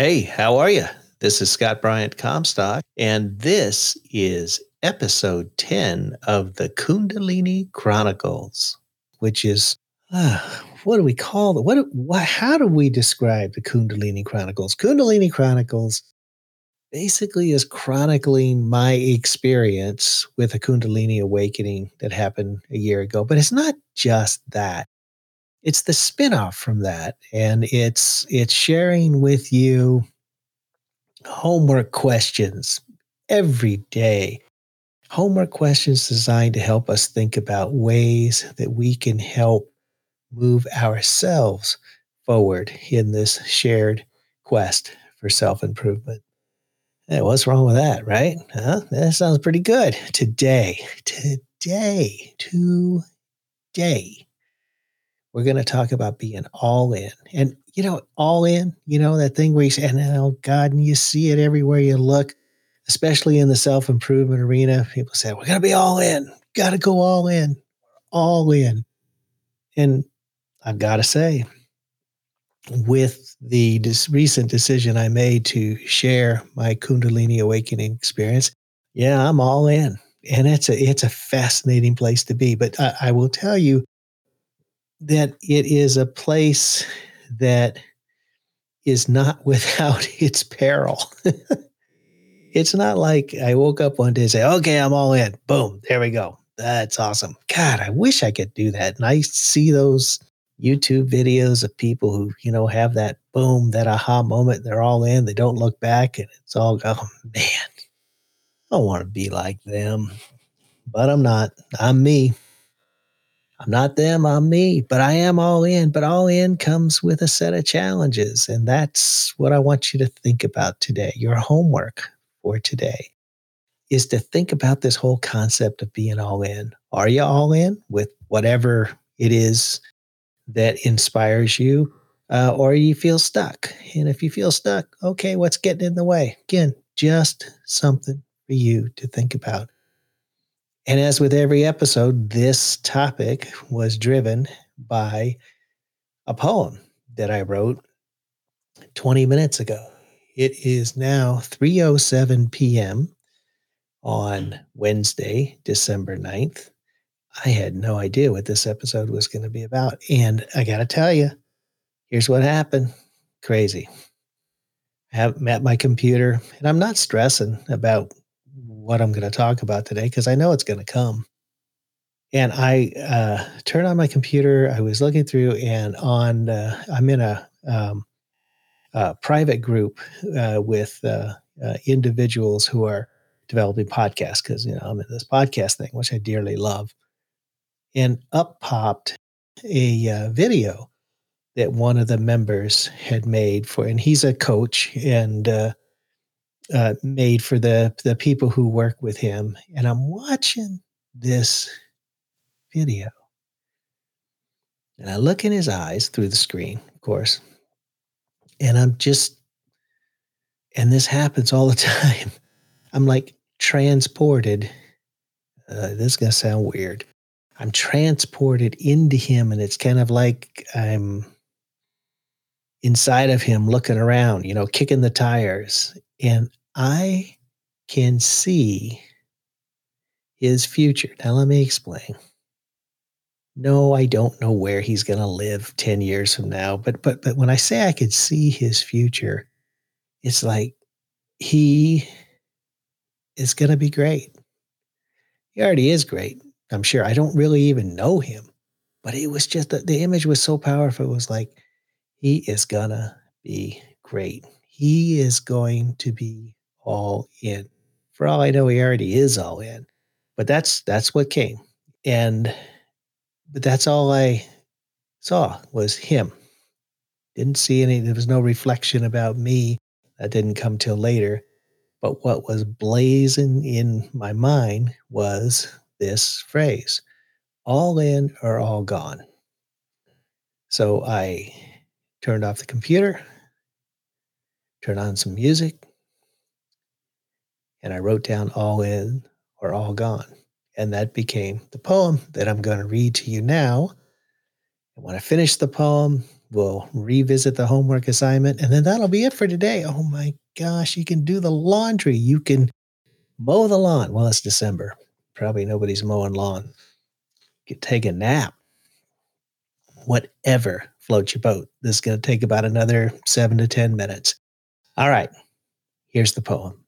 Hey, how are you? This is Scott Bryant Comstock, and this is episode 10 of the Kundalini Chronicles, which is, uh, what do we call it? What, what, how do we describe the Kundalini Chronicles? Kundalini Chronicles basically is chronicling my experience with a Kundalini awakening that happened a year ago, but it's not just that it's the spinoff from that and it's it's sharing with you homework questions every day. Homework questions designed to help us think about ways that we can help move ourselves forward in this shared quest for self-improvement. Hey, what's wrong with that right? Huh? that sounds pretty good. Today today today we're going to talk about being all in. And, you know, all in, you know, that thing where you say, and oh God, and you see it everywhere you look, especially in the self improvement arena. People say, we're going to be all in, got to go all in, all in. And I've got to say, with the dis- recent decision I made to share my Kundalini awakening experience, yeah, I'm all in. And it's a it's a fascinating place to be. But I, I will tell you, that it is a place that is not without its peril. it's not like I woke up one day and say, okay, I'm all in. Boom, there we go. That's awesome. God, I wish I could do that. And I see those YouTube videos of people who, you know, have that boom, that aha moment. They're all in. They don't look back. And it's all, oh man, I want to be like them. But I'm not. I'm me. I'm not them, I'm me, but I am all in. But all in comes with a set of challenges. And that's what I want you to think about today. Your homework for today is to think about this whole concept of being all in. Are you all in with whatever it is that inspires you? Uh, or you feel stuck. And if you feel stuck, okay, what's getting in the way? Again, just something for you to think about. And as with every episode, this topic was driven by a poem that I wrote 20 minutes ago. It is now 3:07 p.m. on Wednesday, December 9th. I had no idea what this episode was going to be about, and I got to tell you, here's what happened. Crazy. I have met my computer, and I'm not stressing about what I'm going to talk about today because I know it's going to come. And I uh, turned on my computer. I was looking through, and on uh, I'm in a, um, a private group uh, with uh, uh, individuals who are developing podcasts because you know I'm in this podcast thing, which I dearly love. And up popped a uh, video that one of the members had made for, and he's a coach and uh, made for the the people who work with him, and I'm watching this video, and I look in his eyes through the screen, of course, and I'm just, and this happens all the time. I'm like transported. Uh, this is gonna sound weird. I'm transported into him, and it's kind of like I'm inside of him looking around, you know, kicking the tires. And I can see his future. Now, let me explain. No, I don't know where he's going to live 10 years from now, but but but when I say I could see his future, it's like he is going to be great. He already is great. I'm sure. I don't really even know him, but it was just that the image was so powerful. It was like he is going to be great. He is going to be all in. For all I know, he already is all in. But that's that's what came. And but that's all I saw was him. Didn't see any, there was no reflection about me. That didn't come till later. But what was blazing in my mind was this phrase all in or all gone. So I turned off the computer, turned on some music, and I wrote down all in or all gone. And that became the poem that I'm going to read to you now. And when I finish the poem, We'll revisit the homework assignment, and then that'll be it for today. Oh my gosh, you can do the laundry. You can mow the lawn. Well, it's December. Probably nobody's mowing lawn. You can take a nap. Whatever floats your boat. This is going to take about another seven to 10 minutes. All right, here's the poem.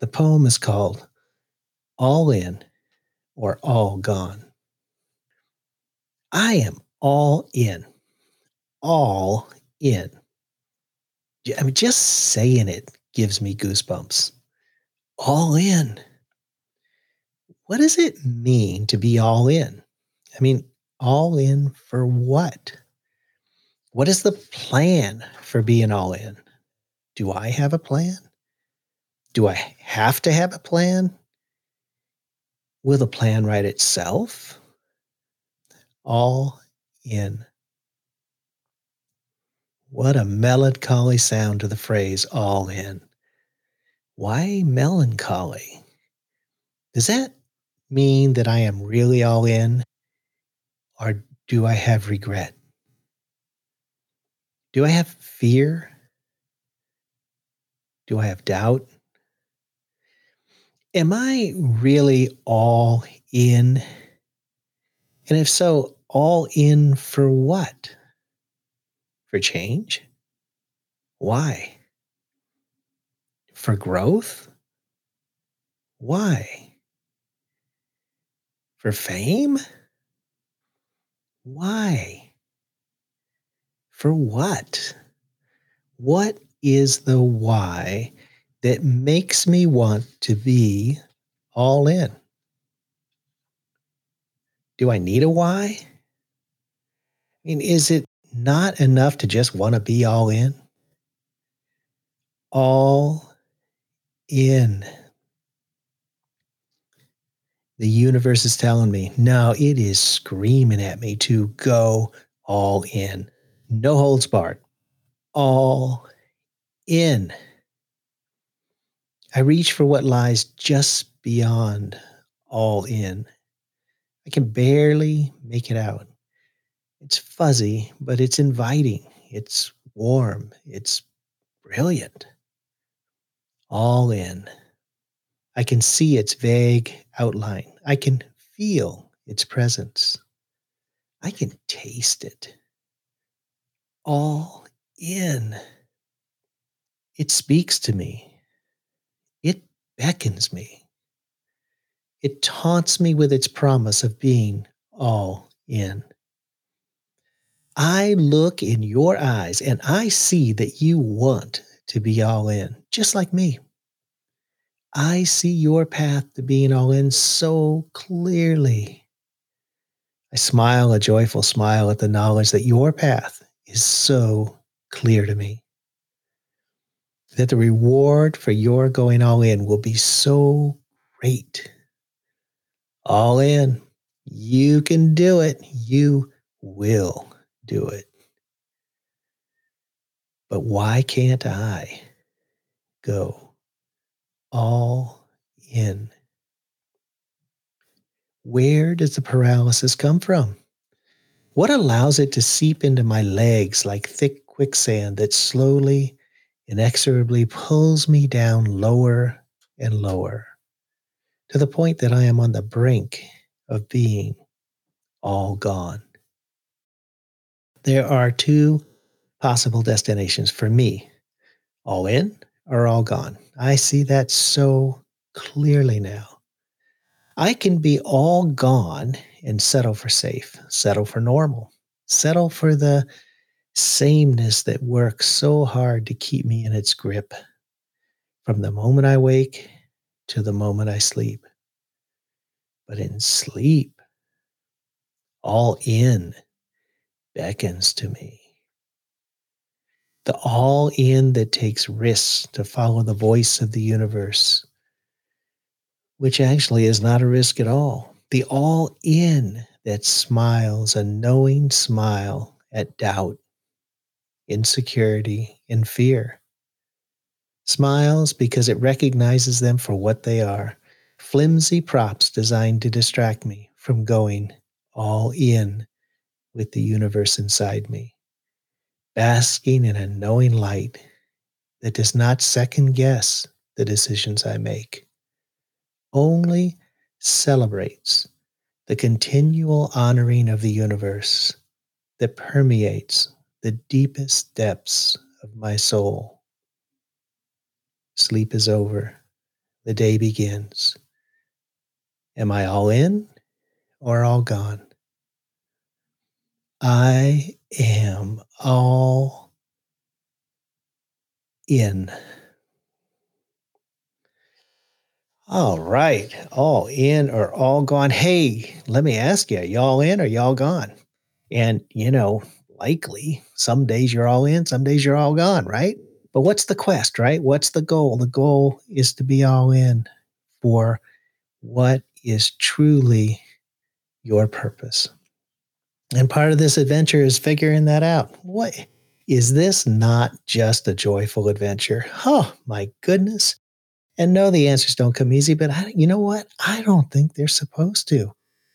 The poem is called All In or All Gone. I am all in, all in. I mean, just saying it gives me goosebumps. All in. What does it mean to be all in? I mean, all in for what? What is the plan for being all in? Do I have a plan? Do I have to have a plan? Will the plan write itself? All in. What a melancholy sound to the phrase all in. Why melancholy? Does that mean that I am really all in? Or do I have regret? Do I have fear? Do I have doubt? Am I really all in? And if so, all in for what? For change? Why? For growth? Why? For fame? Why? For what? What is the why that makes me want to be all in? Do I need a why? I mean, is it not enough to just want to be all in? All in. The universe is telling me, no, it is screaming at me to go all in. No holds barred. All in. I reach for what lies just beyond all in. I can barely make it out. It's fuzzy, but it's inviting. It's warm. It's brilliant. All in. I can see its vague outline. I can feel its presence. I can taste it. All in. It speaks to me. Beckons me. It taunts me with its promise of being all in. I look in your eyes and I see that you want to be all in, just like me. I see your path to being all in so clearly. I smile a joyful smile at the knowledge that your path is so clear to me. That the reward for your going all in will be so great. All in. You can do it. You will do it. But why can't I go? all in. Where does the paralysis come from? What allows it to seep into my legs like thick quicksand that slowly, inexorably pulls me down lower and lower to the point that I am on the brink of being all gone? There are two possible destinations for me all in or all gone. I see that so clearly now. I can be all gone and settle for safe, settle for normal, settle for the sameness that works so hard to keep me in its grip from the moment I wake to the moment I sleep. But in sleep, all in beckons to me the all in that takes risks to follow the voice of the universe, which actually is not a risk at all. The all in that smiles a knowing smile at doubt, insecurity, and fear. Smiles because it recognizes them for what they are. Flimsy props designed to distract me from going all in with the universe inside me. Basking in a knowing light that does not second guess the decisions I make, only celebrates the continual honoring of the universe that permeates the deepest depths of my soul. Sleep is over. The day begins. Am I all in or all gone? I am all in. All right, all in or all gone. Hey, let me ask you, y'all in or y'all gone? And, you know, likely some days you're all in, some days you're all gone, right? But what's the quest, right? What's the goal? The goal is to be all in for what is truly your purpose. And part of this adventure is figuring that out. What is this not just a joyful adventure? Oh, my goodness. And no, the answers don't come easy, but I, you know what? I don't think they're supposed to.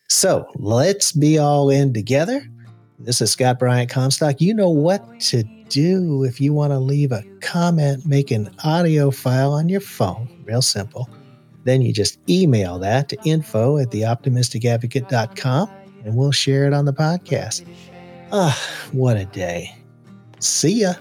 So let's be all in together. This is Scott Bryant Comstock. You know what to do if you want to leave a comment, make an audio file on your phone. Real simple. Then you just email that to info at theoptimisticadvocate.com and we'll share it on the podcast. Ah, what a day. See ya.